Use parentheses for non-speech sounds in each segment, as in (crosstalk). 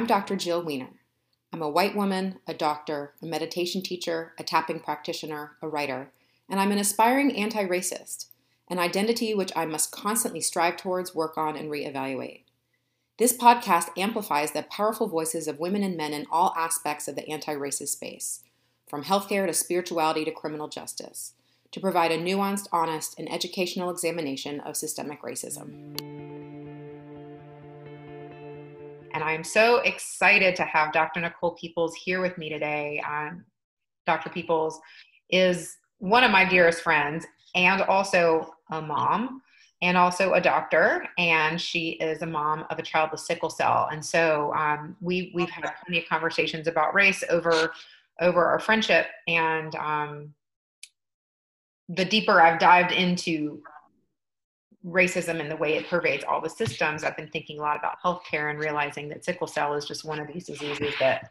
I'm Dr. Jill Wener. I'm a white woman, a doctor, a meditation teacher, a tapping practitioner, a writer, and I'm an aspiring anti racist, an identity which I must constantly strive towards, work on, and reevaluate. This podcast amplifies the powerful voices of women and men in all aspects of the anti racist space, from healthcare to spirituality to criminal justice, to provide a nuanced, honest, and educational examination of systemic racism. And I am so excited to have Dr. Nicole Peoples here with me today. Um, Dr. Peoples is one of my dearest friends and also a mom and also a doctor and she is a mom of a child with sickle cell and so um, we, we've had plenty of conversations about race over over our friendship and um, the deeper i've dived into racism and the way it pervades all the systems, I've been thinking a lot about healthcare and realizing that sickle cell is just one of these diseases that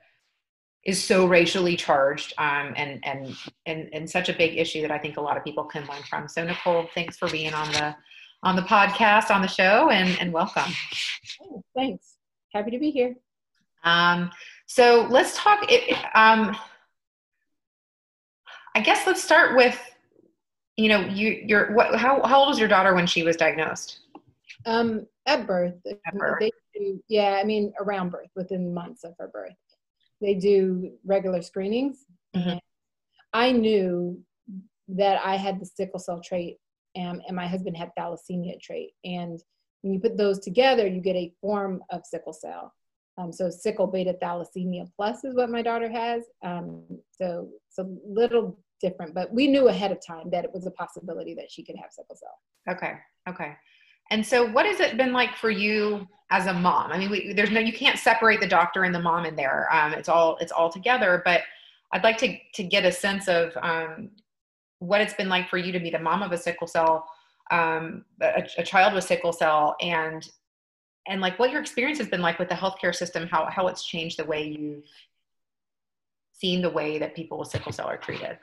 is so racially charged um, and, and and and such a big issue that I think a lot of people can learn from. So Nicole, thanks for being on the on the podcast on the show and and welcome. Oh, thanks. Happy to be here. Um, so let's talk. It, um, I guess let's start with you know, you you're what how how old was your daughter when she was diagnosed? Um, at birth. At birth. They do, yeah, I mean around birth, within months of her birth. They do regular screenings. Mm-hmm. I knew that I had the sickle cell trait and, and my husband had thalassemia trait. And when you put those together, you get a form of sickle cell. Um, so sickle beta thalassemia plus is what my daughter has. Um, so it's a little different, but we knew ahead of time that it was a possibility that she could have sickle cell. Okay. Okay. And so what has it been like for you as a mom? I mean, we, there's no, you can't separate the doctor and the mom in there. Um, it's all, it's all together, but I'd like to, to get a sense of um, what it's been like for you to be the mom of a sickle cell, um, a, a child with sickle cell and, and like what your experience has been like with the healthcare system, how, how it's changed the way you've seen the way that people with sickle cell are treated.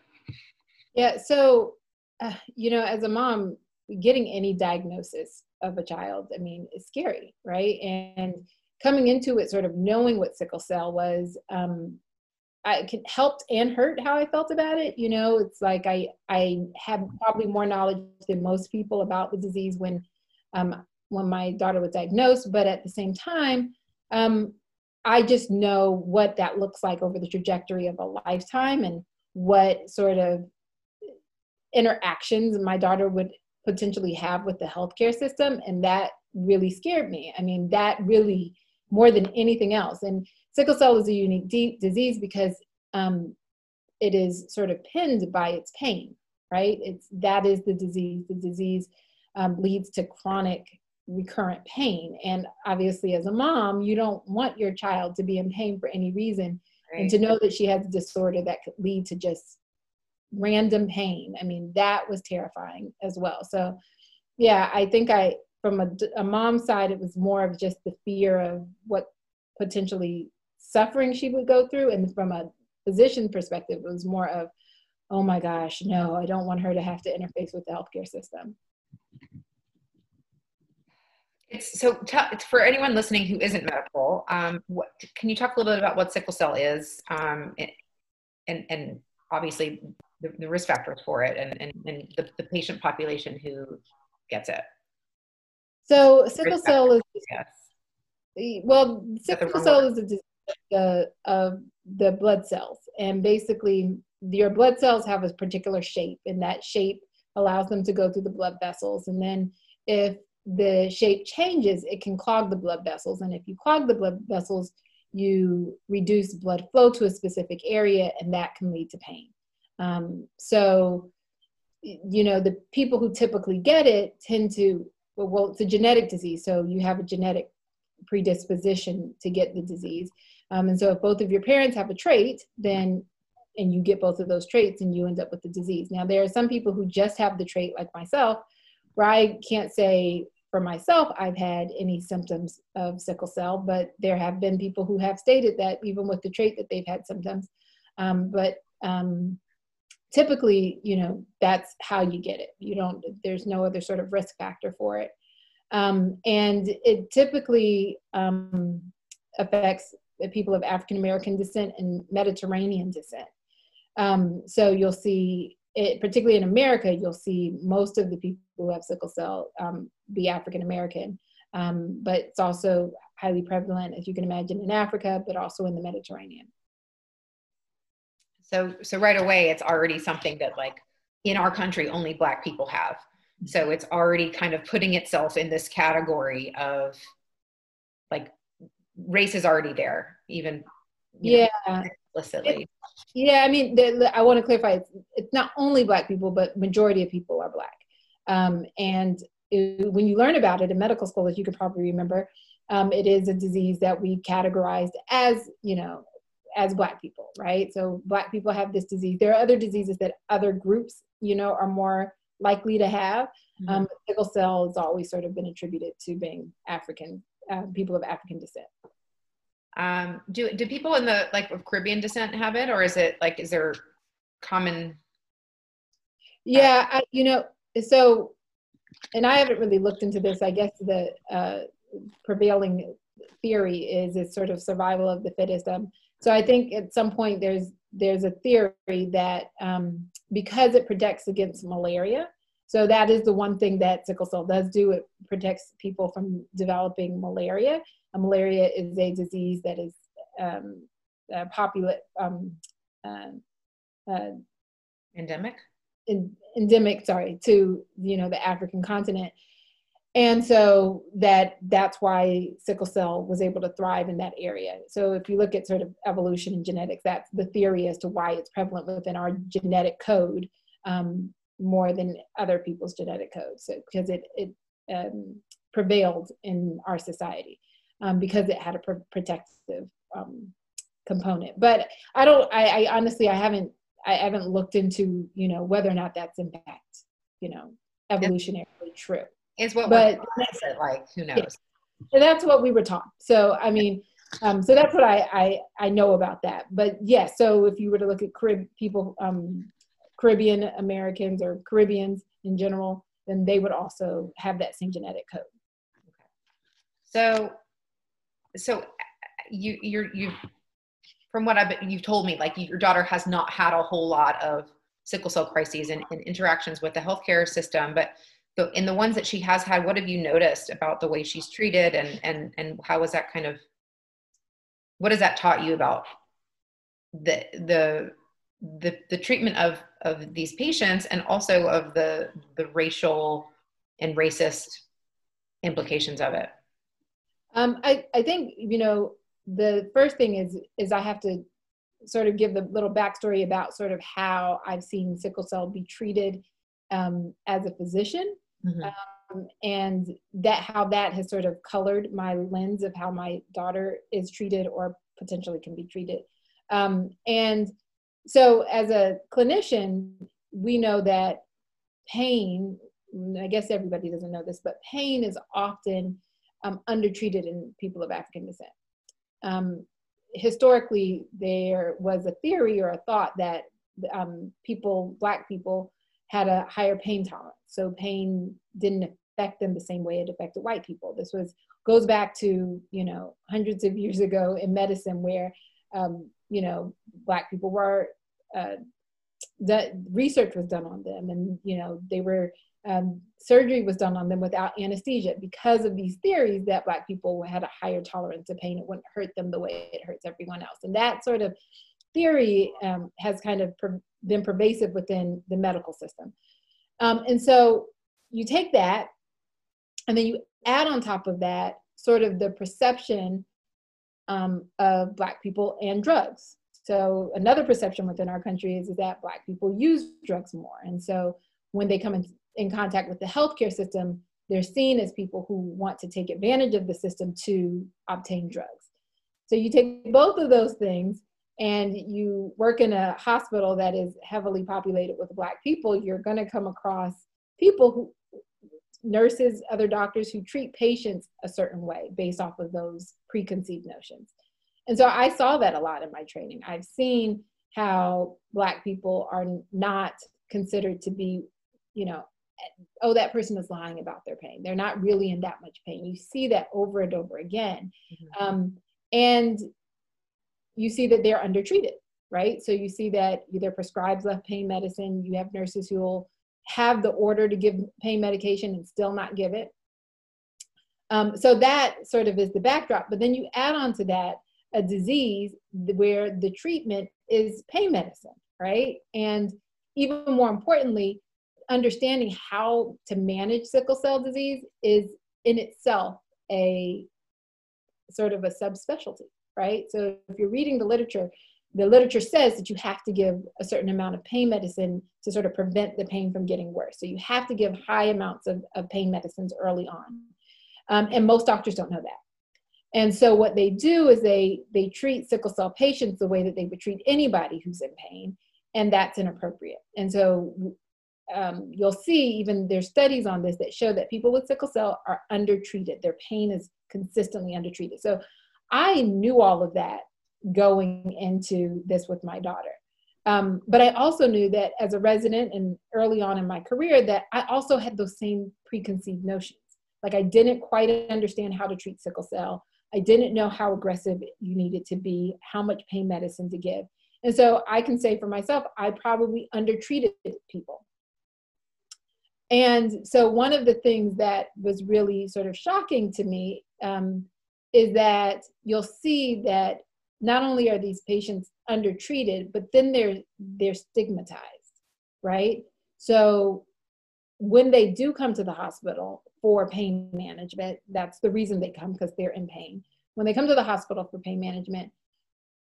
Yeah. So, uh, you know, as a mom, getting any diagnosis of a child, I mean, is scary, right? And coming into it, sort of knowing what sickle cell was, um, I can helped and hurt how I felt about it. You know, it's like I I had probably more knowledge than most people about the disease when um, when my daughter was diagnosed, but at the same time, um, I just know what that looks like over the trajectory of a lifetime and what sort of interactions my daughter would potentially have with the healthcare system and that really scared me. I mean that really more than anything else. And sickle cell is a unique de- disease because um, it is sort of pinned by its pain right? It's that is the disease. The disease um, leads to chronic recurrent pain. And obviously as a mom you don't want your child to be in pain for any reason. Right. and to know that she has a disorder that could lead to just random pain. I mean, that was terrifying as well. So, yeah, I think I, from a, a mom's side, it was more of just the fear of what potentially suffering she would go through. And from a physician perspective, it was more of, oh my gosh, no, I don't want her to have to interface with the healthcare system. It's so t- for anyone listening who isn't medical, um, what, can you talk a little bit about what sickle cell is, um, and, and obviously the, the risk factors for it and, and, and the, the patient population who gets it. So sickle cell is yes. well, sickle cell is a disease of the, the blood cells, and basically your blood cells have a particular shape, and that shape allows them to go through the blood vessels. And then if the shape changes, it can clog the blood vessels, and if you clog the blood vessels, you reduce blood flow to a specific area, and that can lead to pain. Um, so, you know, the people who typically get it tend to, well, it's a genetic disease. So you have a genetic predisposition to get the disease. Um, and so if both of your parents have a trait, then and you get both of those traits and you end up with the disease. Now there are some people who just have the trait like myself, where I can't say for myself I've had any symptoms of sickle cell, but there have been people who have stated that even with the trait that they've had symptoms. Um, but um, typically, you know, that's how you get it. You don't, there's no other sort of risk factor for it. Um, and it typically um, affects people of African American descent and Mediterranean descent. Um, so you'll see it, particularly in America, you'll see most of the people who have sickle cell um, be African American. Um, but it's also highly prevalent, as you can imagine, in Africa, but also in the Mediterranean. So, so right away, it's already something that, like, in our country, only Black people have. So it's already kind of putting itself in this category of, like, race is already there, even yeah, know, explicitly. It, yeah, I mean, the, I want to clarify. It's, it's not only Black people, but majority of people are Black. Um, and it, when you learn about it in medical school, as you could probably remember, um, it is a disease that we categorized as, you know, as Black people, right? So Black people have this disease. There are other diseases that other groups, you know, are more likely to have. Mm-hmm. Um, sickle cell has always sort of been attributed to being African, uh, people of African descent. Um, do do people in the like of Caribbean descent have it, or is it like is there common? Yeah, I, you know, so, and I haven't really looked into this. I guess the uh, prevailing theory is it's sort of survival of the fittest. Um, so I think at some point there's there's a theory that um, because it protects against malaria, so that is the one thing that sickle cell does do. It protects people from developing malaria. Uh, malaria is a disease that is um, uh, popular, um, uh, uh, endemic. In, endemic, sorry, to you know the African continent, and so that that's why sickle cell was able to thrive in that area. So if you look at sort of evolution and genetics, that's the theory as to why it's prevalent within our genetic code um, more than other people's genetic code. So because it it um, prevailed in our society um, because it had a pr- protective um, component. But I don't. I, I, honestly, I haven't. I haven't looked into you know whether or not that's in fact you know evolutionarily true. Is what but it like who knows? Yeah. And that's what we were taught. So I mean, um, so that's what I, I I know about that. But yes, yeah, so if you were to look at Carib people, um, Caribbean Americans or Caribbeans in general, then they would also have that same genetic code. Okay. So so you you're you from what I've you've told me, like your daughter has not had a whole lot of sickle cell crises and, and interactions with the healthcare system, but so in the ones that she has had, what have you noticed about the way she's treated and and and how was that kind of what has that taught you about the the the, the treatment of of these patients and also of the the racial and racist implications of it um, I, I think, you know, the first thing is, is I have to sort of give the little backstory about sort of how I've seen sickle cell be treated um, as a physician. Mm-hmm. Um, and that how that has sort of colored my lens of how my daughter is treated or potentially can be treated. Um, and so as a clinician, we know that pain, I guess everybody doesn't know this, but pain is often um, undertreated in people of African descent. Um, historically, there was a theory or a thought that um, people, Black people, had a higher pain tolerance. So pain didn't affect them the same way it affected white people. This was goes back to you know hundreds of years ago in medicine, where um, you know Black people were uh, that research was done on them, and you know they were um, surgery was done on them without anesthesia because of these theories that black people had a higher tolerance to pain it wouldn't hurt them the way it hurts everyone else and that sort of theory um, has kind of per- been pervasive within the medical system. Um, and so you take that and then you add on top of that sort of the perception um, of black people and drugs. So another perception within our country is, is that black people use drugs more. And so when they come in, in contact with the healthcare system, they're seen as people who want to take advantage of the system to obtain drugs. So you take both of those things and you work in a hospital that is heavily populated with black people, you're going to come across people who nurses, other doctors who treat patients a certain way based off of those preconceived notions. And so I saw that a lot in my training. I've seen how black people are not considered to be, you know, oh, that person is lying about their pain. They're not really in that much pain. You see that over and over again. Mm-hmm. Um, and you see that they're undertreated, right? So you see that they're prescribed left pain medicine. You have nurses who will have the order to give pain medication and still not give it. Um, so that sort of is the backdrop. But then you add on to that a disease where the treatment is pain medicine, right? And even more importantly, understanding how to manage sickle cell disease is in itself a sort of a subspecialty, right? So if you're reading the literature, the literature says that you have to give a certain amount of pain medicine to sort of prevent the pain from getting worse. So you have to give high amounts of, of pain medicines early on. Um, and most doctors don't know that. And so what they do is they they treat sickle cell patients the way that they would treat anybody who's in pain, and that's inappropriate. And so um, you'll see even there's studies on this that show that people with sickle cell are undertreated. Their pain is consistently undertreated. So I knew all of that going into this with my daughter. Um, but I also knew that as a resident and early on in my career, that I also had those same preconceived notions. Like I didn't quite understand how to treat sickle cell. I didn't know how aggressive you needed to be, how much pain medicine to give. And so I can say for myself, I probably undertreated people. And so one of the things that was really sort of shocking to me um, is that you'll see that not only are these patients undertreated, but then they're they're stigmatized, right? So when they do come to the hospital for pain management, that's the reason they come because they're in pain. When they come to the hospital for pain management,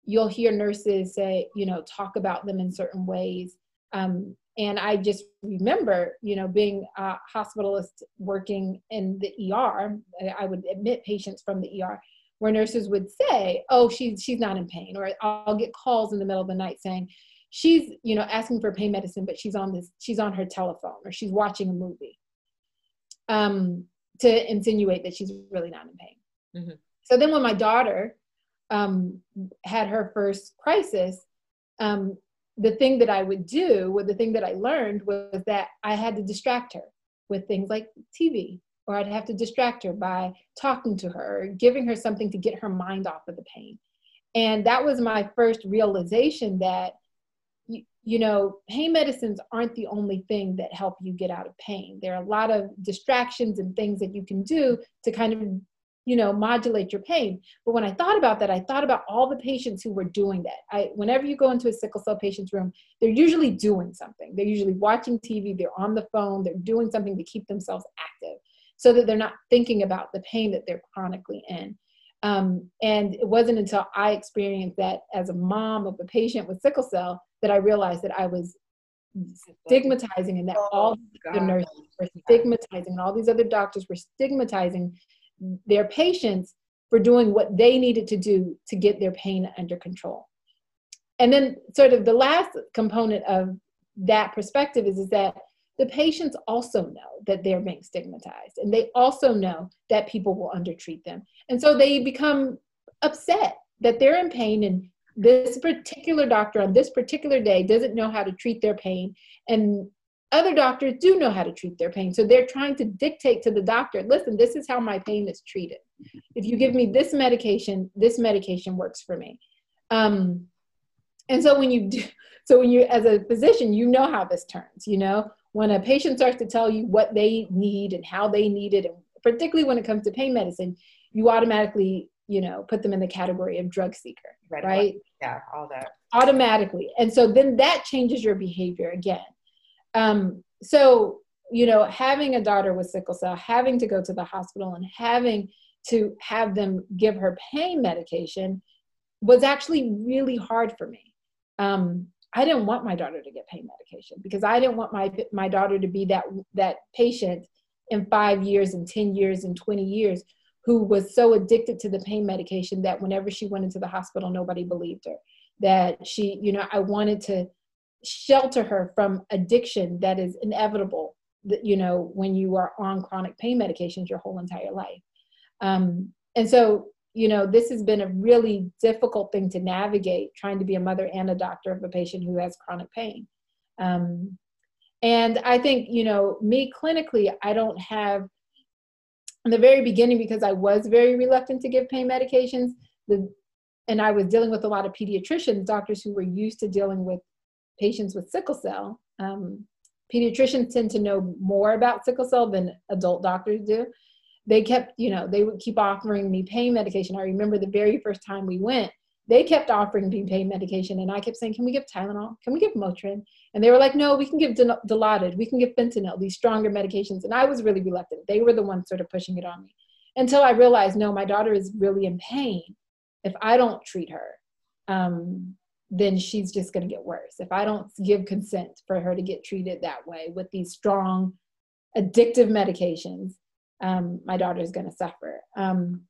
you'll hear nurses say, you know, talk about them in certain ways. Um, and I just remember, you know, being a hospitalist working in the ER, I would admit patients from the ER where nurses would say, "Oh, she's she's not in pain," or I'll get calls in the middle of the night saying, "She's you know asking for pain medicine, but she's on this she's on her telephone or she's watching a movie," um, to insinuate that she's really not in pain. Mm-hmm. So then, when my daughter um, had her first crisis, um, the thing that I would do, or the thing that I learned, was that I had to distract her with things like TV or I'd have to distract her by talking to her, giving her something to get her mind off of the pain. And that was my first realization that, you, you know, pain medicines aren't the only thing that help you get out of pain. There are a lot of distractions and things that you can do to kind of you know modulate your pain. But when i thought about that i thought about all the patients who were doing that. I whenever you go into a sickle cell patient's room they're usually doing something. They're usually watching tv they're on the phone they're doing something to keep themselves active so that they're not thinking about the pain that they're chronically in. Um, and it wasn't until I experienced that as a mom of a patient with sickle cell that I realized that I was stigmatizing and that oh, all the nurses were stigmatizing and all these other doctors were stigmatizing their patients for doing what they needed to do to get their pain under control. And then sort of the last component of that perspective is, is that the patients also know that they're being stigmatized and they also know that people will undertreat them and so they become upset that they're in pain and this particular doctor on this particular day doesn't know how to treat their pain and other doctors do know how to treat their pain so they're trying to dictate to the doctor listen this is how my pain is treated if you give me this medication this medication works for me um, and so when you do (laughs) so when you as a physician you know how this turns you know when a patient starts to tell you what they need and how they need it, and particularly when it comes to pain medicine, you automatically, you know, put them in the category of drug seeker, right? right? Yeah, all that. Automatically. And so then that changes your behavior again. Um, so, you know, having a daughter with sickle cell, having to go to the hospital and having to have them give her pain medication was actually really hard for me. Um, I didn't want my daughter to get pain medication because I didn't want my my daughter to be that that patient in 5 years and 10 years and 20 years who was so addicted to the pain medication that whenever she went into the hospital nobody believed her that she you know I wanted to shelter her from addiction that is inevitable that you know when you are on chronic pain medications your whole entire life um, and so you know, this has been a really difficult thing to navigate trying to be a mother and a doctor of a patient who has chronic pain. Um, and I think, you know, me clinically, I don't have, in the very beginning, because I was very reluctant to give pain medications, the, and I was dealing with a lot of pediatricians, doctors who were used to dealing with patients with sickle cell. Um, pediatricians tend to know more about sickle cell than adult doctors do. They kept, you know, they would keep offering me pain medication. I remember the very first time we went, they kept offering me pain medication, and I kept saying, "Can we give Tylenol? Can we give Motrin?" And they were like, "No, we can give Dilaudid. We can give fentanyl. These stronger medications." And I was really reluctant. They were the ones sort of pushing it on me until I realized, no, my daughter is really in pain. If I don't treat her, um, then she's just going to get worse. If I don't give consent for her to get treated that way with these strong, addictive medications, um, my daughter is going to suffer. Um,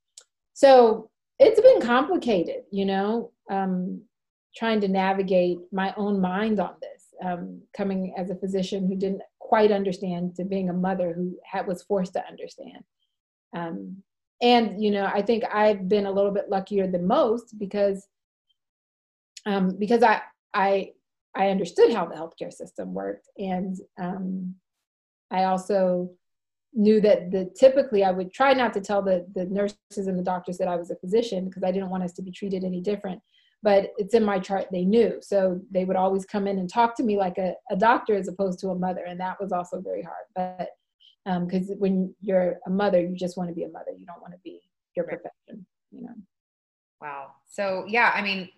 so it's been complicated, you know, um, trying to navigate my own mind on this, um, coming as a physician who didn't quite understand to being a mother who had, was forced to understand. Um, and you know, I think I've been a little bit luckier than most because um, because I I I understood how the healthcare system worked, and um, I also knew that the typically I would try not to tell the the nurses and the doctors that I was a physician because I didn't want us to be treated any different. But it's in my chart. They knew, so they would always come in and talk to me like a, a doctor as opposed to a mother, and that was also very hard. But because um, when you're a mother, you just want to be a mother. You don't want to be your profession. You know. Wow. So yeah, I mean,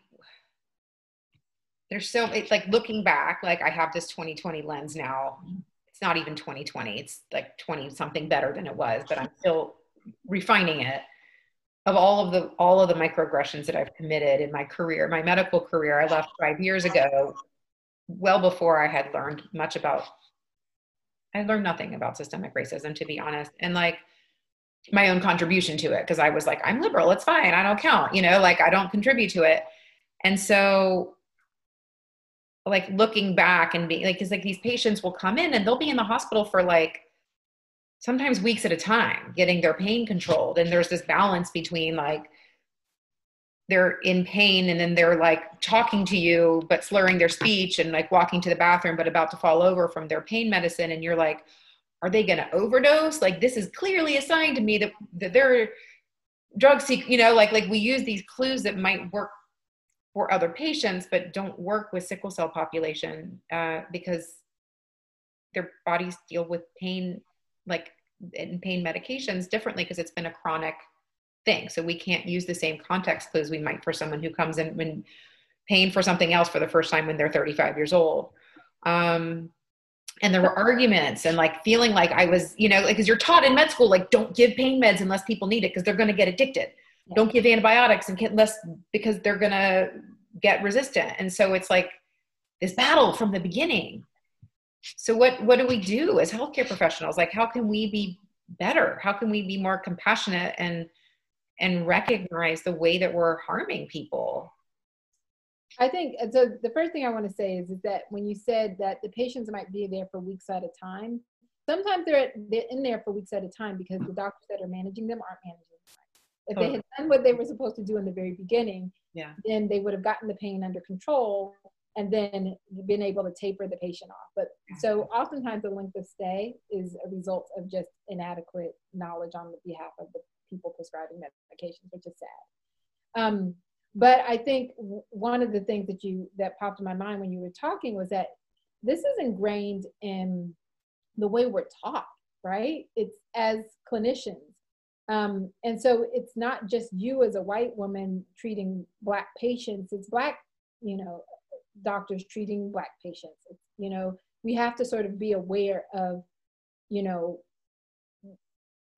there's so it's like looking back like i have this 2020 lens now. It's not even 2020 it's like 20 something better than it was but i'm still refining it. Of all of the all of the microaggressions that i've committed in my career my medical career i left five years ago well before i had learned much about i learned nothing about systemic racism to be honest. And like my own contribution to it because i was like i'm liberal it's fine i don't count you know like i don't contribute to it. And so like looking back and being like, because like these patients will come in and they'll be in the hospital for like sometimes weeks at a time getting their pain controlled. And there's this balance between like, they're in pain and then they're like talking to you but slurring their speech and like walking to the bathroom but about to fall over from their pain medicine and you're like are they going to overdose like this is clearly a sign to me that, that they're drug seek you know like like we use these clues that might work for other patients, but don't work with sickle cell population uh, because their bodies deal with pain, like in pain medications, differently because it's been a chronic thing. So we can't use the same context clues we might for someone who comes in when pain for something else for the first time when they're 35 years old. Um, and there were arguments and like feeling like I was, you know, like because like, you're taught in med school, like don't give pain meds unless people need it because they're going to get addicted yeah. don't give antibiotics and unless because they're gonna get resistant. And so it's like this battle from the beginning. So what what do we do as healthcare professionals? Like how can we be better? How can we be more compassionate and and recognize the way that we're harming people? I think so the first thing i want to say is, is that when you said that the patients might be there for weeks at a time sometimes they're, they're in there for weeks at a time because the doctors that are managing them aren't managing if they had done what they were supposed to do in the very beginning, yeah. then they would have gotten the pain under control and then been able to taper the patient off. But so oftentimes the length of stay is a result of just inadequate knowledge on the behalf of the people prescribing medications, which is sad. Um, but I think one of the things that you that popped in my mind when you were talking was that this is ingrained in the way we're taught, right? It's as clinicians um, and so it's not just you as a white woman treating black patients, it's black, you know, doctors treating black patients. It's, you know, we have to sort of be aware of, you know,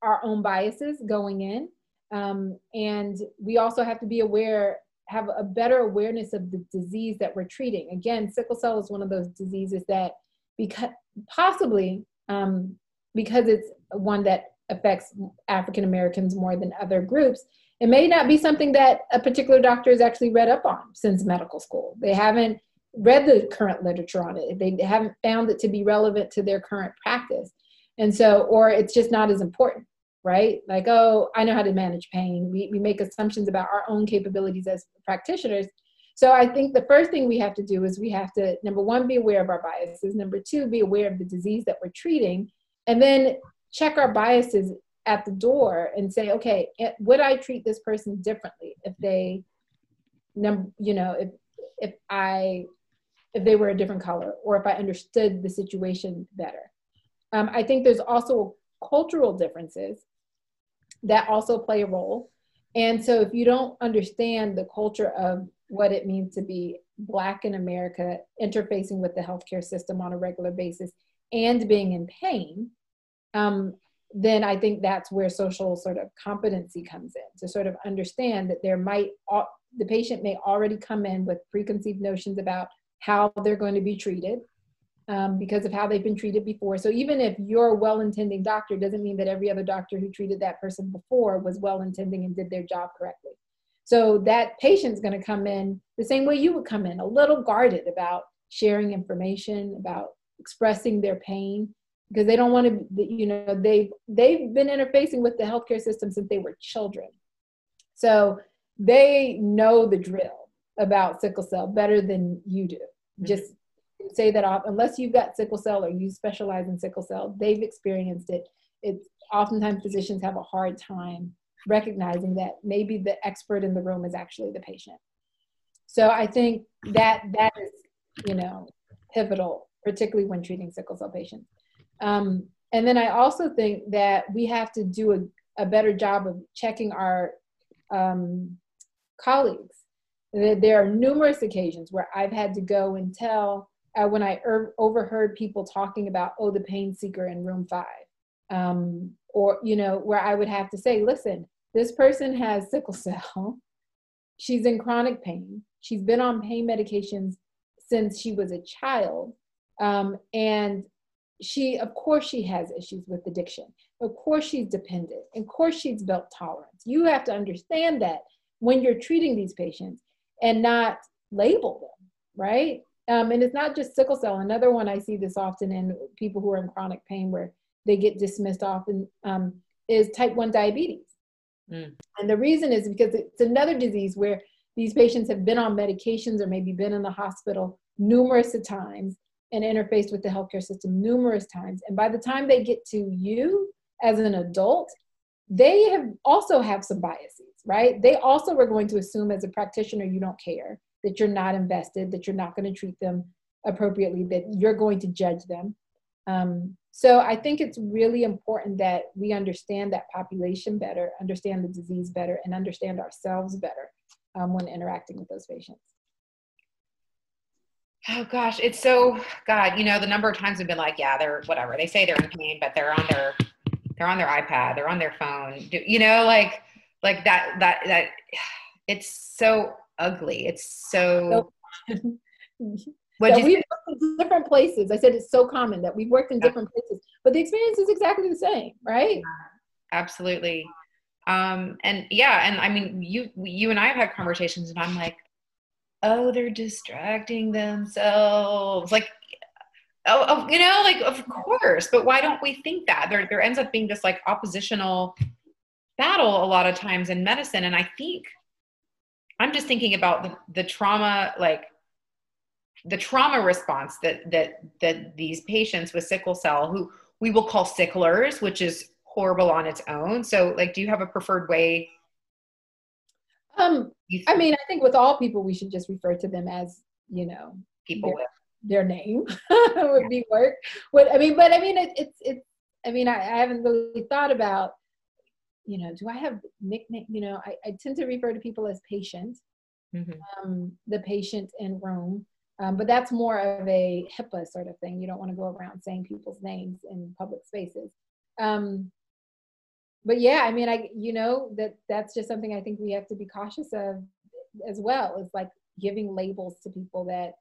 our own biases going in. Um, and we also have to be aware, have a better awareness of the disease that we're treating. Again, sickle cell is one of those diseases that because possibly um, because it's one that affects African Americans more than other groups, it may not be something that a particular doctor has actually read up on since medical school. They haven't read the current literature on it. They haven't found it to be relevant to their current practice. And so, or it's just not as important, right? Like, oh, I know how to manage pain. We, we make assumptions about our own capabilities as practitioners. So I think the first thing we have to do is we have to, number one, be aware of our biases. Number two, be aware of the disease that we're treating. And then check our biases at the door and say, okay, would I treat this person differently if they you know if if i if they were a different color or if i understood the situation better? Um, i think there's also cultural differences that also play a role. And so if you don't understand the culture of what it means to be black in america interfacing with the healthcare system on a regular basis and being in pain um, then I think that's where social sort of competency comes in to sort of understand that there might, the patient may already come in with preconceived notions about how they're going to be treated um, because of how they've been treated before. So even if you're a well intending doctor, doesn't mean that every other doctor who treated that person before was well intending and did their job correctly. So that patient's going to come in the same way you would come in, a little guarded about sharing information, about expressing their pain because they don't want to you know they've they've been interfacing with the healthcare system since they were children. So they know the drill about sickle cell better than you do. Mm-hmm. just say that off unless you've got sickle cell or you specialize in sickle cell they've experienced it. It's oftentimes physicians have a hard time recognizing that maybe the expert in the room is actually the patient. So i think that that is you know pivotal particularly when treating sickle cell patients um, and then I also think that we have to do a, a better job of checking our um, colleagues. There are numerous occasions where I've had to go and tell uh, when I er- overheard people talking about, oh, the pain seeker in room five. Um, or, you know, where I would have to say, listen, this person has sickle cell. (laughs) She's in chronic pain. She's been on pain medications since she was a child. Um, and she of course she has issues with addiction. Of course she's dependent. Of course she's built tolerance. You have to understand that when you're treating these patients and not label them right? Um, and it's not just sickle cell. Another one i see this often in people who are in chronic pain where they get dismissed often um, is type 1 diabetes. Mm. and the reason is because it's another disease where these patients have been on medications or maybe been in the hospital numerous times and interfaced with the healthcare system numerous times. And by the time they get to you as an adult, they have also have some biases, right? They also are going to assume as a practitioner you don't care, that you're not invested, that you're not going to treat them appropriately, that you're going to judge them. Um, so I think it's really important that we understand that population better, understand the disease better, and understand ourselves better um, when interacting with those patients. Oh gosh, it's so God. You know, the number of times I've been like, yeah, they're whatever. They say they're in pain, but they're on their they're on their iPad, they're on their phone. You know, like like that that that. (sighs) It's so ugly. It's so. What so (laughs) we've worked in different places. I said it's so common that we've worked in different places, but the experience is exactly the same, right? Absolutely. Um, and yeah, and I mean, you you and I have had conversations, and I'm like, oh, they're distracting themselves. Like, oh, oh, you know, like, of course, but why don't we think that? There, there ends up being this like oppositional battle a lot of times in medicine. And I think, I'm just thinking about the, the trauma, like, the trauma response that that that these patients with sickle cell who we will call sicklers which is horrible on its own so like do you have a preferred way um, I mean, I think with all people, we should just refer to them as, you know, people their, their name (laughs) would yeah. be work. What I mean, but I mean, it, it's it's. I mean, I, I, haven't really thought about, you know, do I have nickname? You know, I, I tend to refer to people as patient, mm-hmm. um, the patient in room. Um, but that's more of a HIPAA sort of thing. You don't want to go around saying people's names in public spaces. Um, but yeah, I mean, I you know that that's just something I think we have to be cautious of as well. Is like giving labels to people that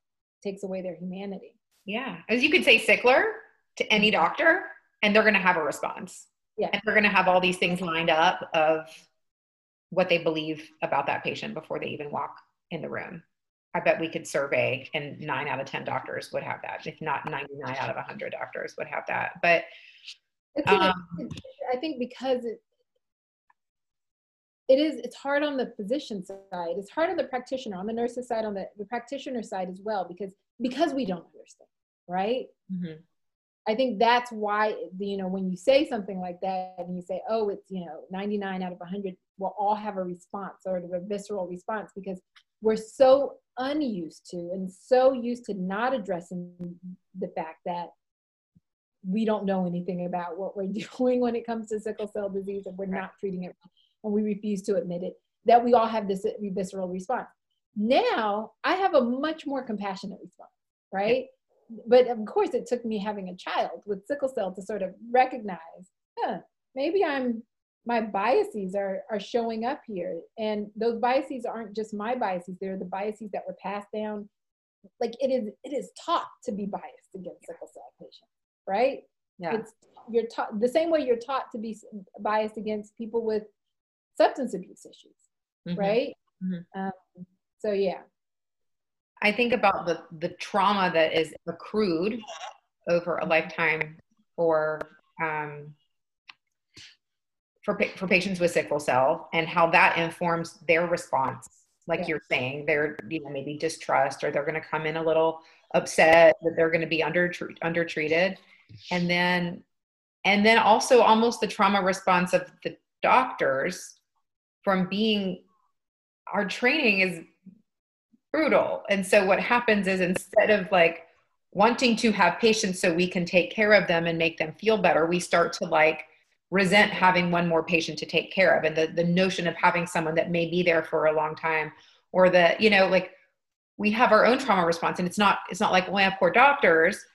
takes away their humanity. Yeah, as you could say, sickler to any mm-hmm. doctor, and they're going to have a response. Yeah, and they're going to have all these things lined up of what they believe about that patient before they even walk in the room. I bet we could survey, and nine out of ten doctors would have that, if not ninety-nine out of hundred doctors would have that. But um, I think because it, it is it's hard on the physician side it's hard on the practitioner on the nurse's side on the, the practitioner side as well because because we don't understand right mm-hmm. I think that's why, you know, when you say something like that and you say, oh, it's, you know, 99 out of 100 will all have a response or a visceral response because we're so unused to and so used to not addressing the fact that we don't know anything about what we're (laughs) doing when it comes to sickle cell disease and we're not treating it and we refuse to admit it that we all have this uh, visceral response. Now i have a much more compassionate response right? But of course it took me having a child with sickle cell to sort of recognize huh, maybe i'm my biases are are showing up here. And those biases aren't just my biases they're the biases that were passed down. Like it is it is taught to be biased against sickle cell patients right yeah it's you're taught the same way you're taught to be biased against people with substance abuse issues mm-hmm. right mm-hmm. Um, so yeah i think about the the trauma that is accrued over a lifetime for um, for, for patients with sickle cell and how that informs their response like yeah. you're saying they're you know maybe distrust or they're going to come in a little upset that they're going to be under under treated and then and then also almost the trauma response of the doctors from being our training is brutal. And so what happens is instead of like wanting to have patients so we can take care of them and make them feel better we start to like resent having one more patient to take care of. And the, the notion of having someone that may be there for a long time or the you know like we have our own trauma response and it's not it's not like well have poor doctors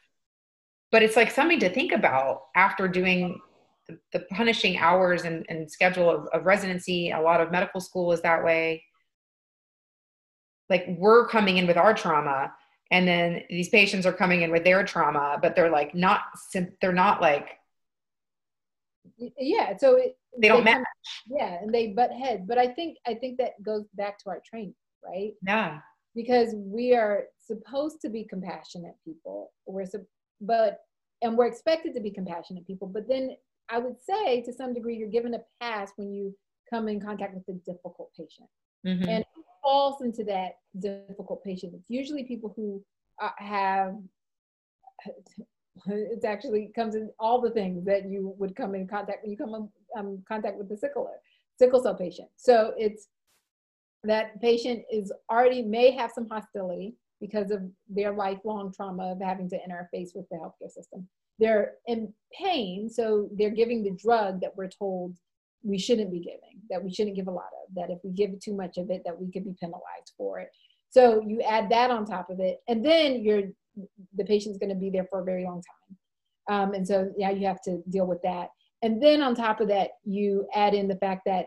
but it's like something to think about after doing the, the punishing hours and, and schedule of, of residency. A lot of medical school is that way. Like we're coming in with our trauma and then these patients are coming in with their trauma but they're like not they're not like yeah so it, they don't they match. Yeah and they butt head. But i think i think that goes back to our training right? Yeah. Because we are supposed to be compassionate people. We're but and we're expected to be compassionate people but then i would say to some degree you're given a pass when you come in contact with a difficult patient mm-hmm. and falls into that difficult patient it's usually people who uh, have (laughs) it actually comes in all the things that you would come in contact when you come in um, contact with the sickle sickle cell patient. So it's that patient is already may have some hostility because of their lifelong trauma of having to interface with the healthcare system. They're in pain, so they're giving the drug that we're told we shouldn't be giving, that we shouldn't give a lot of, that if we give too much of it, that we could be penalized for it. So you add that on top of it, and then you're the patient's going to be there for a very long time. Um, and so, yeah, you have to deal with that. And then on top of that, you add in the fact that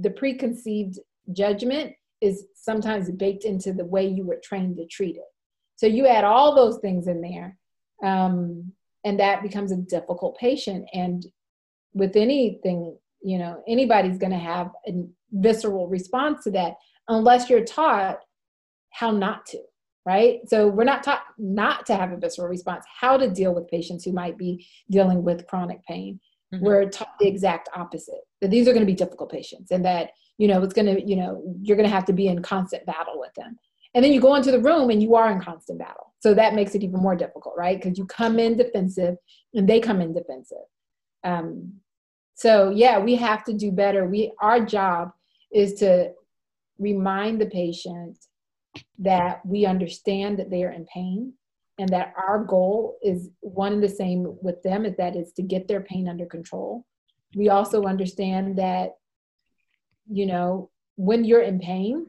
the preconceived judgment is sometimes baked into the way you were trained to treat it. So you add all those things in there, um, and that becomes a difficult patient. And with anything, you know, anybody's going to have a visceral response to that unless you're taught how not to right? So we're not taught not to have a visceral response, how to deal with patients who might be dealing with chronic pain. Mm-hmm. We're taught the exact opposite that these are going to be difficult patients and that, you know, it's to, you know, you're to have to be in constant battle with them. And then you go into the room and you are in constant battle. So that makes it even more difficult, right? Because you come in defensive and they come in defensive. Um, so yeah, we have to do better. We our job is to remind the patient that we understand that they are in pain and that our goal is one and the same with them is that is to get their pain under control we also understand that you know when you're in pain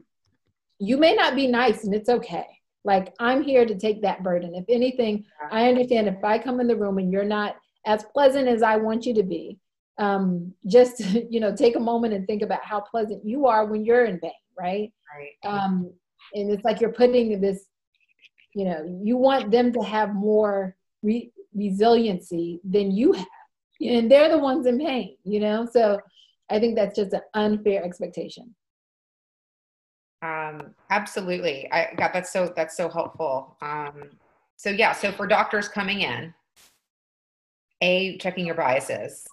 you may not be nice and it's okay. Like i'm here to take that burden. If anything i understand if i come in the room and you're not as pleasant as i want you to be um, just (laughs) you know take a moment and think about how pleasant you are when you're in pain right, right. Um, and it's like you're putting this you know you want them to have more re- resiliency than you have. And they're the ones in pain you know? So i think that's just an unfair expectation um absolutely i got that's so that's so helpful um so yeah so for doctors coming in a checking your biases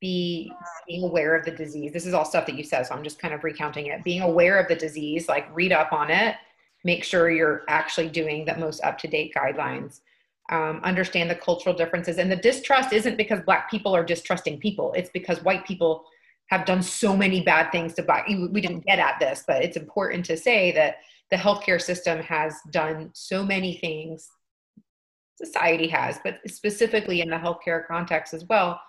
be being aware of the disease. This is all stuff that you said, so I'm just kind of recounting it. Being aware of the disease, like read up on it, make sure you're actually doing the most up to date guidelines. Um, understand the cultural differences. And the distrust isn't because Black people are distrusting people, it's because white people have done so many bad things to Black. We didn't get at this, but it's important to say that the healthcare system has done so many things, society has, but specifically in the healthcare context as well.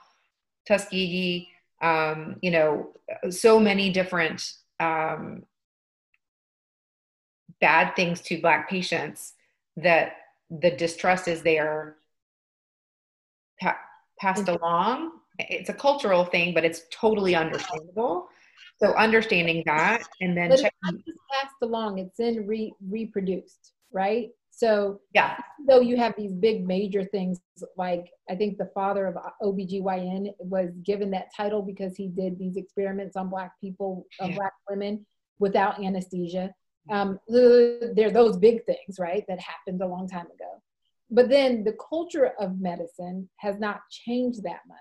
Tuskegee, um, you know, so many different um, bad things to Black patients that the distrust is there pa- passed along. It's a cultural thing, but it's totally understandable. So understanding that and then but checking- it's passed along, it's then re- reproduced, right? So yeah, though you have these big major things like I think the father of OBGYN was given that title because he did these experiments on black people, yeah. black women without anesthesia. Um, there are those big things, right, that happened a long time ago. But then the culture of medicine has not changed that much.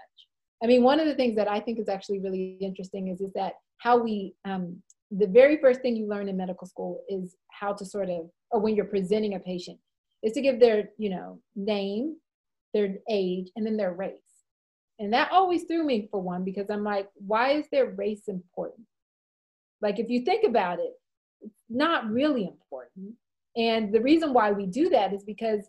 I mean, one of the things that I think is actually really interesting is, is that how we, um, the very first thing you learn in medical school is how to sort of, or when you're presenting a patient, is to give their, you know, name, their age, and then their race. And that always threw me for one because I'm like, why is their race important? Like, if you think about it, not really important. And the reason why we do that is because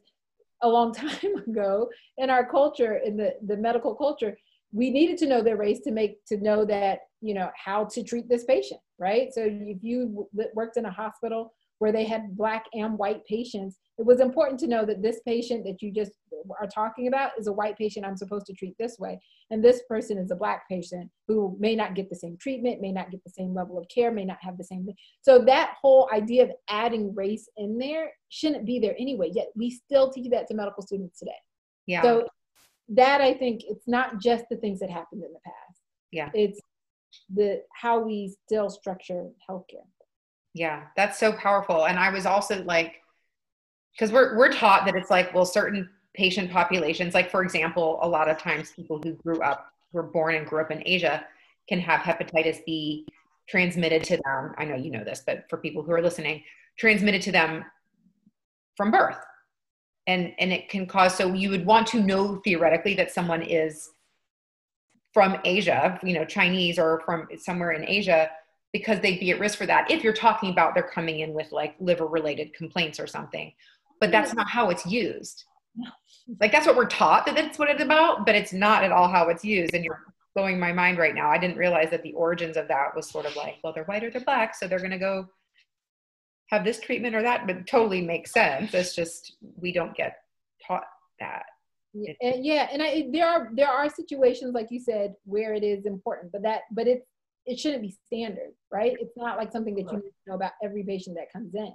a long (laughs) time ago in our culture, in the, the medical culture, we needed to know their race to make to know that you know how to treat this patient right so if you worked in a hospital where they had black and white patients it was important to know that this patient that you just are talking about is a white patient. I'm supposed to treat this way. And this person is a black patient who may not get the same treatment may not get the same level of care may not have the same. Thing so that whole idea of adding race in there shouldn't be there anyway yet we still teach that to medical students today. Yeah. So that i think it's not just the things that happened in the past. Yeah. It's the how we still structure healthcare yeah that's so powerful and i was also like because we're we're taught that it's like well certain patient populations like for example a lot of times people who grew up were born and grew up in asia can have hepatitis b transmitted to them i know you know this but for people who are listening transmitted to them from birth and and it can cause so you would want to know theoretically that someone is from asia you know chinese or from somewhere in asia because they'd be at risk for that if you're talking about they're coming in with like liver related complaints or something. But that's not how it's used. Like that's what we're taught that that's what it's about but it's not at all how it's used. And you're blowing my mind right now. I didn't realize that the origins of that was sort of like well they're white or they're black so they're going to go have this treatment or that but totally makes sense. It's just we don't get taught that. Yeah, and yeah and I, there are there are situations like you said where it is important but that but it's it shouldn't be standard right? It's not like something that you need to know about every patient that comes in.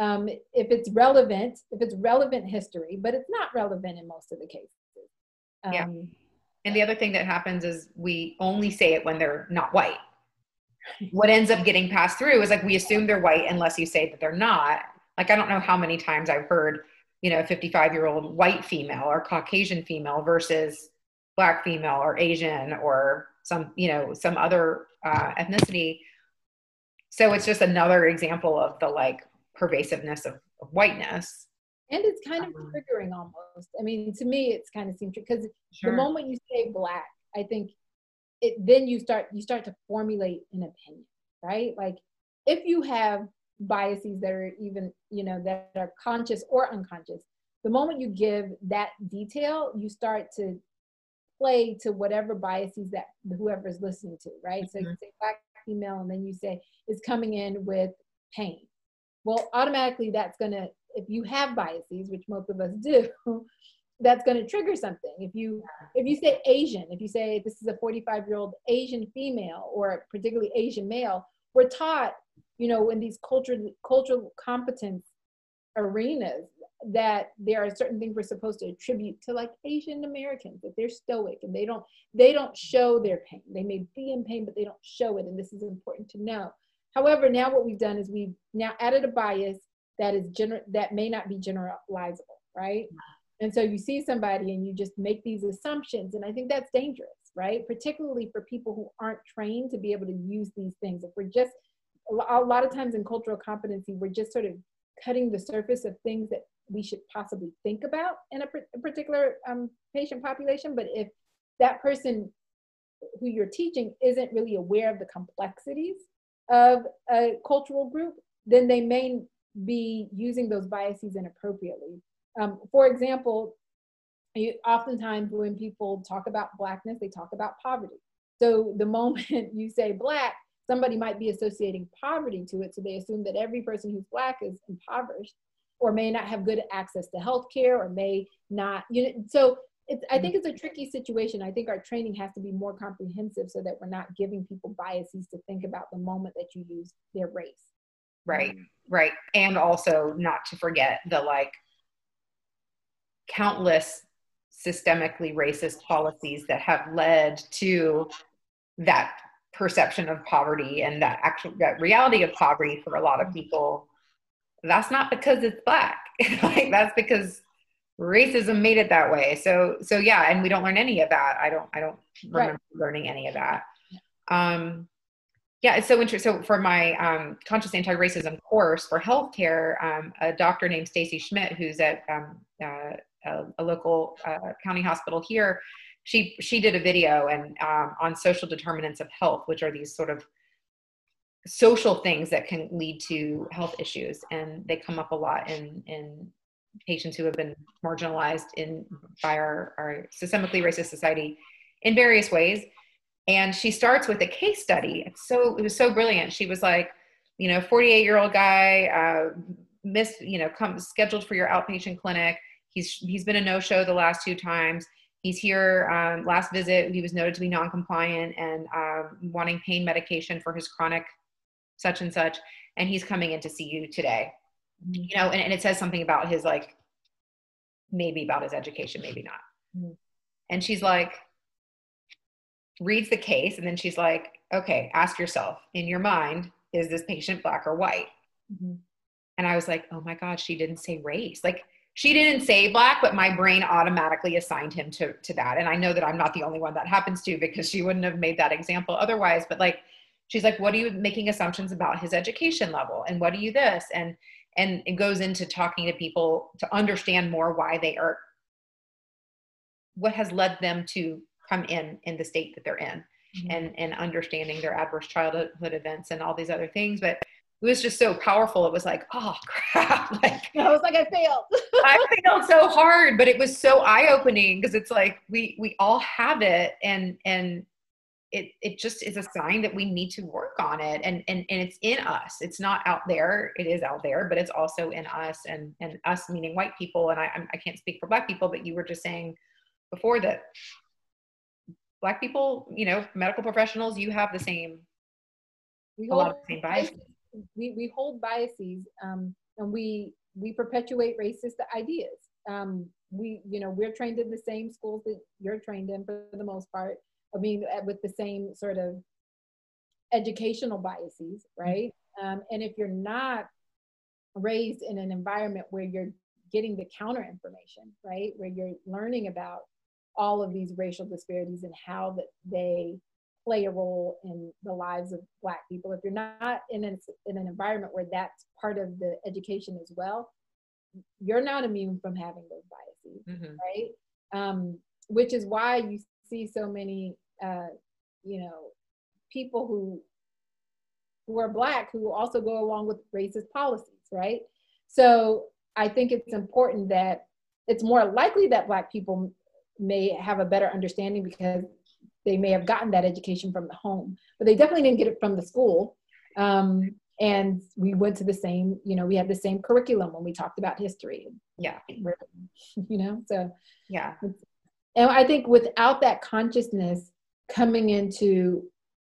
Um, if it's relevant if it's relevant history but it's not relevant in most of the cases. Um, yeah and the other thing that happens is we only say it when they're not white. (laughs) What ends up getting passed through is like we assume they're white unless you say that they're not. Like I don't know how many times I've heard, you know, 55 year old white female or Caucasian female versus black female or Asian or some, you know, some other uh, ethnicity. So it's just another example of the like pervasiveness of, of whiteness. And it's kind of um, triggering almost. I mean, to me, it's kind of seems because sure. the moment you say black, I think it then you start you start to formulate an opinion right like if you have biases that are even you know that are conscious or unconscious the moment you give that detail you start to play to whatever biases that whoever's listening to right mm-hmm. so you mm-hmm. say black female and then you say is coming in with pain well automatically that's to if you have biases which most of us do (laughs) that's to trigger something if you if you say asian if you say this is a 45 year old asian female or particularly asian male we're taught you know in these cultural cultural competence arenas that there are certain things we're supposed to attribute to like asian americans that they're stoic and they don't they don't show their pain they may be in pain but they don't show it and this is important to know however now what we've done is we've now added a bias that is general that may not be generalizable right and so you see somebody and you just make these assumptions. And I think that's dangerous, right? Particularly for people who aren't trained to be able to use these things. If we're just, a lot of times in cultural competency, we're just sort of cutting the surface of things that we should possibly think about in a, particular um, patient population. But if that person who you're teaching isn't really aware of the complexities of a cultural group, then they may be using those biases inappropriately. Um, for example, you, oftentimes when people talk about blackness, they talk about poverty. So the moment (laughs) you say black, somebody might be associating poverty to it. So they assume that every person who's black is impoverished or may not have good access to health care or may not, you know, so it's, I think mm-hmm. it's a tricky situation. I think our training has to be more comprehensive so that we're not giving people biases to think about the moment that you use their race. Right, right. And also not to forget the like countless systemically racist policies that have led to that perception of poverty and that actual that reality of poverty for a lot of mm-hmm. people that's not because it's black. (laughs) Like that's because racism made it that way. So so yeah and we don't learn any of that. I don't i don't remember right. learning any of that. Um yeah it's so interesting so for my um, conscious anti-racism course for healthcare um, a doctor named stacy schmidt who's at um, uh, a, a, local uh, county hospital here she she did a video and um, on social determinants of health which are these sort of social things that can lead to health issues and they come up a lot in in patients who have been marginalized in by our, our systemically racist society in various ways. And she starts with a case study. It's so it was so brilliant. She was like, you know, 48 year old guy, uh, missed, you know, come scheduled for your outpatient clinic. He's he's been a no show the last two times. He's here. Um, last visit, he was noted to be non-compliant and uh, wanting pain medication for his chronic such and such. And he's coming in to see you today you know and, and it says something about his like maybe about his education maybe not mm-hmm. and she's like reads the case and then she's like okay ask yourself in your mind is this patient black or white mm-hmm. and i was like oh my god she didn't say race like she didn't say black but my brain automatically assigned him to to that and i know that i'm not the only one that happens to because she wouldn't have made that example otherwise but like she's like what are you making assumptions about his education level? And what are you this? And and it goes into talking to people to understand more why they are what has led them to come in in the state that they're in mm-hmm. and and understanding their adverse childhood events and all these other things. But it was just so powerful. It was like oh (laughs) crap. Like i was like i failed. (laughs) I failed so hard but it was so eye-opening because it's like we we all have it. And and it it just is a sign that we need to work on it. And and and it's in us. It's not out there. It is out there but it's also in us and and us meaning white people. And i i can't speak for black people but you were just saying before that black people you know medical professionals you have the same we a lot of the same biases. We, we hold biases um, and we we perpetuate racist ideas. Um, we you know we're trained in the same schools that you're trained in for the most part I mean, with the same sort of educational biases, right? Um, and if you're not raised in an environment where you're getting the counter information, right, where you're learning about all of these racial disparities and how that they play a role in the lives of Black people, if you're not in an, in an environment where that's part of the education as well, you're not immune from having those biases, mm-hmm. right? Um, which is why you see so many, uh, you know, people who who are black who also go along with racist policies, right? So I think it's important that it's more likely that black people may have a better understanding because they may have gotten that education from the home, but they definitely didn't get it from the school. Um, and we went to the same, you know, we had the same curriculum when we talked about history. Yeah. (laughs) You know, so yeah, and i think without that consciousness coming into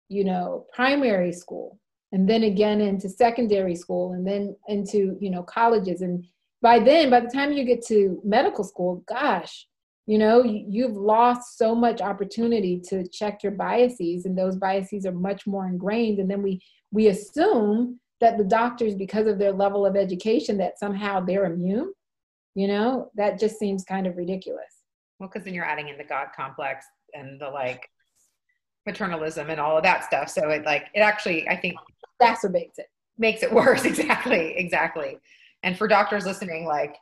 you know primary school and then again into secondary school and then into you know colleges and by then by the time you get to medical school gosh you know you've lost so much opportunity to check your biases and those biases are much more ingrained. And then we we assume that the doctors because of their level of education that somehow they're immune you know that just seems kind of ridiculous well, because then you're adding in the God complex and the like paternalism and all of that stuff. So it like it actually I think exacerbates it. Makes it (laughs) worse. Exactly. Exactly. And for doctors listening, like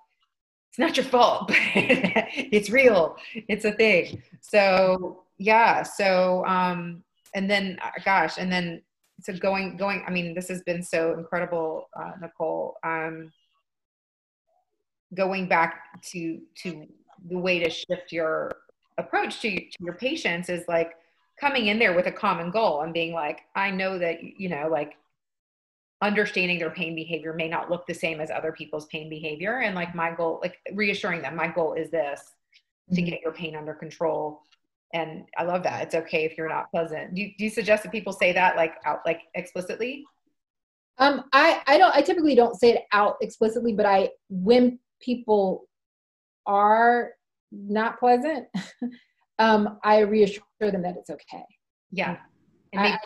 it's not your fault (laughs) but it's real it's a thing so yeah so um and then uh, gosh and then so going going i mean this has been so incredible uh, nicole um going back to to the way to shift your approach to, to your patients is like coming in there with a common goal and being like i know that you know like understanding their pain behavior may not look the same as other people's pain behavior. And like my goal like reassuring them my goal is this mm-hmm. to get your pain under control. And i love that. It's okay if you're not pleasant. Do you, do you suggest that people say that like out like explicitly? Um i i don't i typically don't say it out explicitly but i when people are not pleasant (laughs) um i reassure them that it's okay. Yeah. I,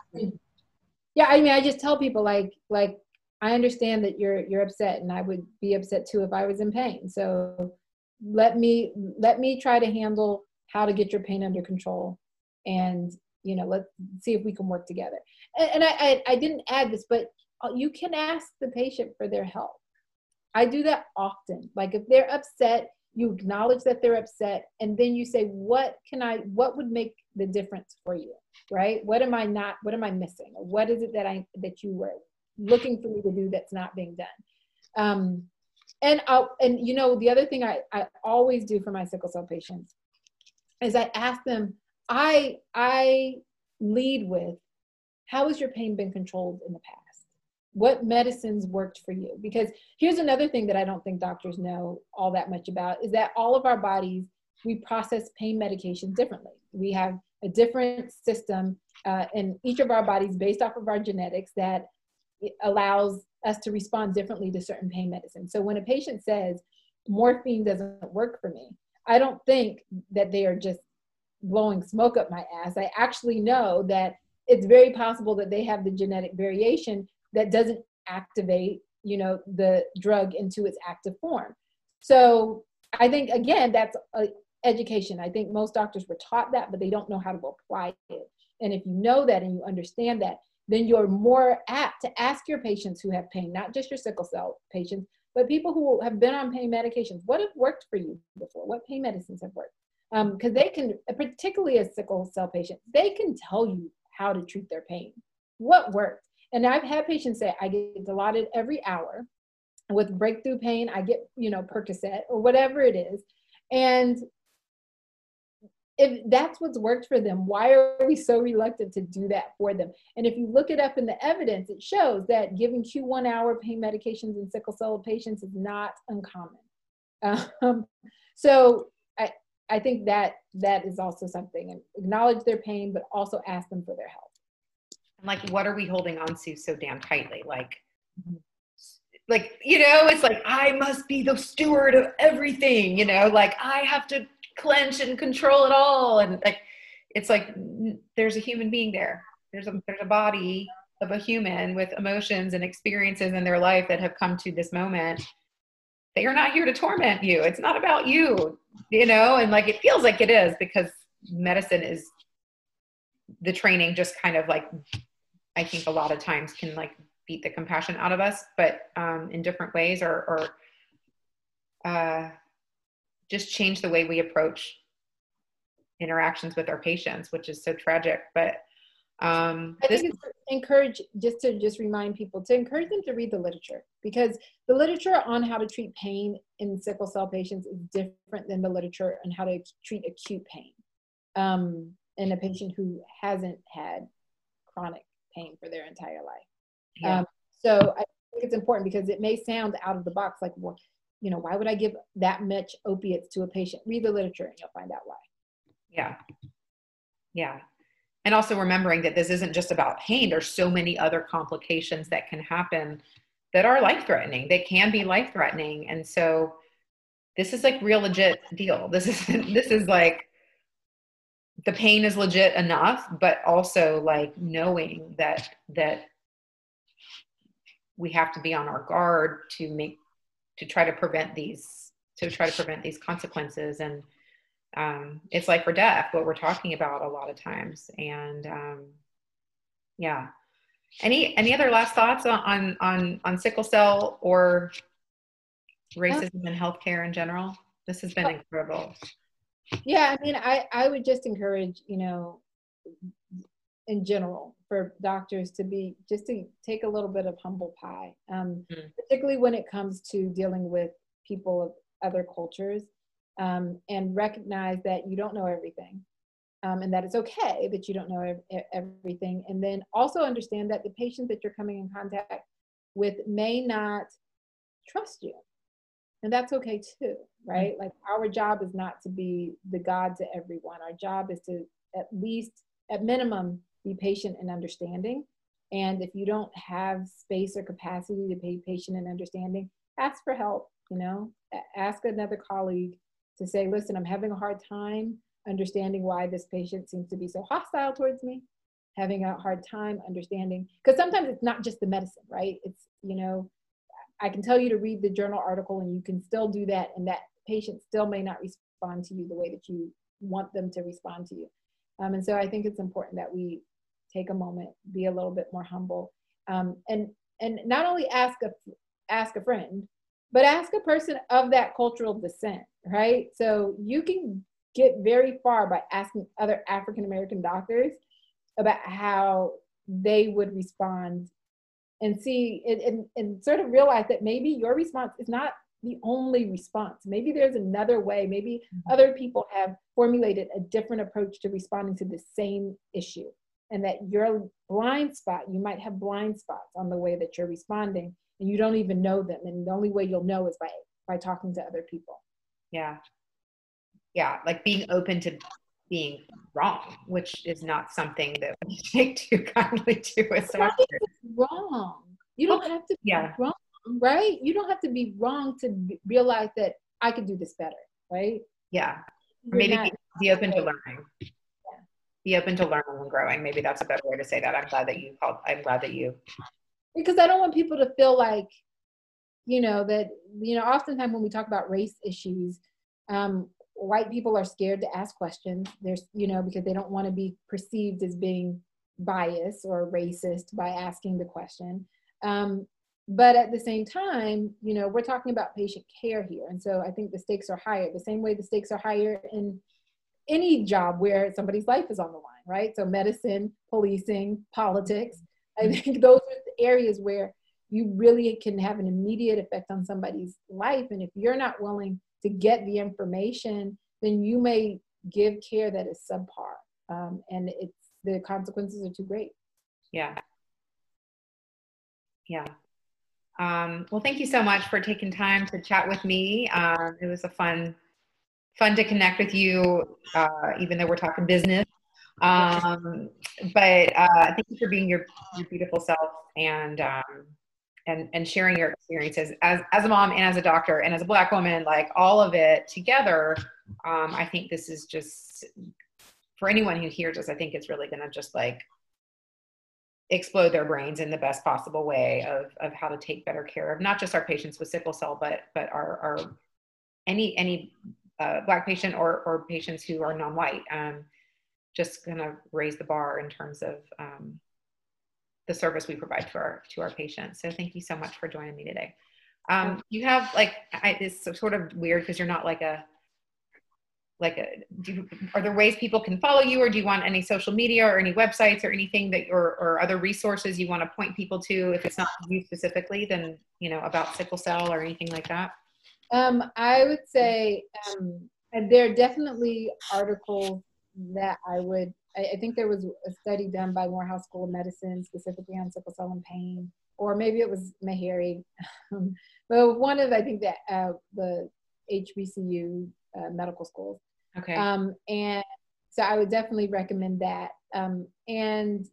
yeah i mean i just tell people like like i understand that you're you're upset and i would be upset too if i was in pain. So let me let me try to handle how to get your pain under control and you know let's see if we can work together. And, and I, I, I didn't add this but uh, you can ask the patient for their help. I do that often. Like if they're upset you acknowledge that they're upset and then you say what can i what would make the difference for you? Right? What am i not what am i missing? What is it that i that you were looking for me to do that's not being done? Um and i and you know the other thing i i always do for my sickle cell patients is i ask them i i lead with how has your pain been controlled in the past what medicines worked for you? Because here's another thing that i don't think doctors know all that much about is that all of our bodies we process pain medications differently. We have a different system uh, in each of our bodies based off of our genetics that allows us to respond differently to certain pain medicines. So when a patient says morphine doesn't work for me i don't think that they are just blowing smoke up my ass. I actually know that it's very possible that they have the genetic variation that doesn't activate you know the drug into its active form. So i think again that's a education. I think most doctors were taught that but they don't know how to apply it. And if you know that and you understand that then you're more apt to ask your patients who have pain not just your sickle cell patients but people who have been on pain medications. What have worked for you before? What pain medicines have worked? Because um, they can particularly as sickle cell patients they can tell you how to treat their pain. What worked and I've had patients say, I get Dilaudid every hour. With breakthrough pain, I get, you know, Percocet or whatever it is. And if that's what's worked for them, why are we so reluctant to do that for them? And if you look it up in the evidence, it shows that giving Q1 hour pain medications in sickle cell patients is not uncommon. Um, so I, I think that that is also something acknowledge their pain, but also ask them for their help like what are we holding on to so damn tightly? Like mm-hmm. like you know it's like i must be the steward of everything you know like i have to clench and control it all. And like it's like there's a human being there. There's a there's a body of a human with emotions and experiences in their life that have come to this moment. They are not here to torment you. It's not about you you know? And like it feels like it is because medicine is the training just kind of like I think a lot of times can like beat the compassion out of us, but um, in different ways or, or uh, just change the way we approach interactions with our patients, which is so tragic. But um, I think it's encourage just to just remind people to encourage them to read the literature because the literature on how to treat pain in sickle cell patients is different than the literature on how to treat acute pain um, in a patient who hasn't had chronic pain for their entire life. Yeah. Um, so I think it's important because it may sound out of the box like, well, you know, why would I give that much opiates to a patient? Read the literature and you'll find out why. Yeah. Yeah. And also remembering that this isn't just about pain, there's so many other complications that can happen that are life threatening. They can be life threatening. And so this is like real legit deal. This is this is like the pain is legit enough but also like knowing that that we have to be on our guard to make to try to prevent these to try to prevent these consequences and um, it's like for death what we're talking about a lot of times and um, yeah any any other last thoughts on on on sickle cell or racism in healthcare in general? This has been incredible. Yeah, I mean, I, I would just encourage, you know, in general for doctors to be just to take a little bit of humble pie, um, mm-hmm. particularly when it comes to dealing with people of other cultures um, and recognize that you don't know everything um, and that it's okay that you don't know ev- everything. And then also understand that the patient that you're coming in contact with may not trust you. And that's okay too, right? Mm-hmm. Like our job is not to be the God to everyone. Our job is to at least, at minimum, be patient and understanding. And if you don't have space or capacity to be patient and understanding, ask for help, you know, ask another colleague to say, listen, I'm having a hard time understanding why this patient seems to be so hostile towards me, having a hard time understanding, because sometimes it's not just the medicine, right? It's, you know, I can tell you to read the journal article and you can still do that, and that patient still may not respond to you the way that you want them to respond to you. Um, and so I think it's important that we take a moment, be a little bit more humble, um, and and not only ask a ask a friend, but ask a person of that cultural descent, right? So you can get very far by asking other African American doctors about how they would respond and see and, and, and sort of realize that maybe your response is not the only response. Maybe there's another way. Maybe mm-hmm. other people have formulated a different approach to responding to the same issue. And that your blind spot, you might have blind spots on the way that you're responding, and you don't even know them. And the only way you'll know is by by talking to other people. Yeah, yeah, like being open to being wrong, which is not something that we (laughs) take too kindly to as. Wrong. You don't have to be yeah. wrong, right? You don't have to be wrong to realize that I could do this better, right? Yeah. Or maybe be, be, open to learning. Yeah. Be open to learning and growing. Maybe that's a better way to say that. I'm glad that you called. I'm glad that you. Because I don't want people to feel like, you know, that you know, oftentimes when we talk about race issues, um, white people are scared to ask questions. There's, you know, because they don't want to be perceived as being biased or racist by asking the question. Um, but at the same time, you know, we're talking about patient care here. And so I think the stakes are higher, the same way the stakes are higher in any job where somebody's life is on the line, right? So medicine, policing, politics. I think those are the areas where you really can have an immediate effect on somebody's life. And if you're not willing to get the information, then you may give care that is subpar. Um, and it's the consequences are too great. Yeah. Yeah. Um, well, thank you so much for taking time to chat with me. Um, it was a fun, fun to connect with you, uh, even though we're talking business. Um, but uh, thank you for being your, your beautiful self and um, and and sharing your experiences as as a mom and as a doctor and as a black woman like all of it together um, i think this is just for anyone who hears this i think it's really going to just like explode their brains in the best possible way of of how to take better care of not just our patients with sickle cell but but our our any any uh, black patient or or patients who are non-white um, just kind of raise the bar in terms of um, the service we provide to our to our patients. So thank you so much for joining me today. Um, you have like I, it's sort of weird because you're not like a like a do are there ways people can follow you or do you want any social media or any websites or anything that or, or other resources you want to point people to if it's not you specifically then you know about sickle cell or anything like that um, i would say um, there are definitely articles that i would I, I, think there was a study done by Morehouse School of Medicine specifically on sickle cell and pain, or maybe it was Meharry. (laughs) but one of, I think, that uh, the HBCU uh, medical schools. Okay. Um, and so I would definitely recommend that. Um, and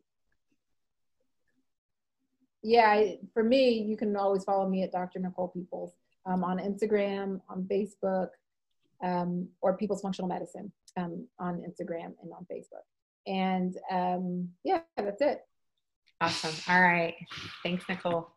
yeah, I, for me, you can always follow me at Dr. Nicole Peoples um, on Instagram, on Facebook, um, or People's Functional Medicine um, on Instagram and on Facebook. And um, yeah, that's it. Awesome. All right. Thanks, Nicole.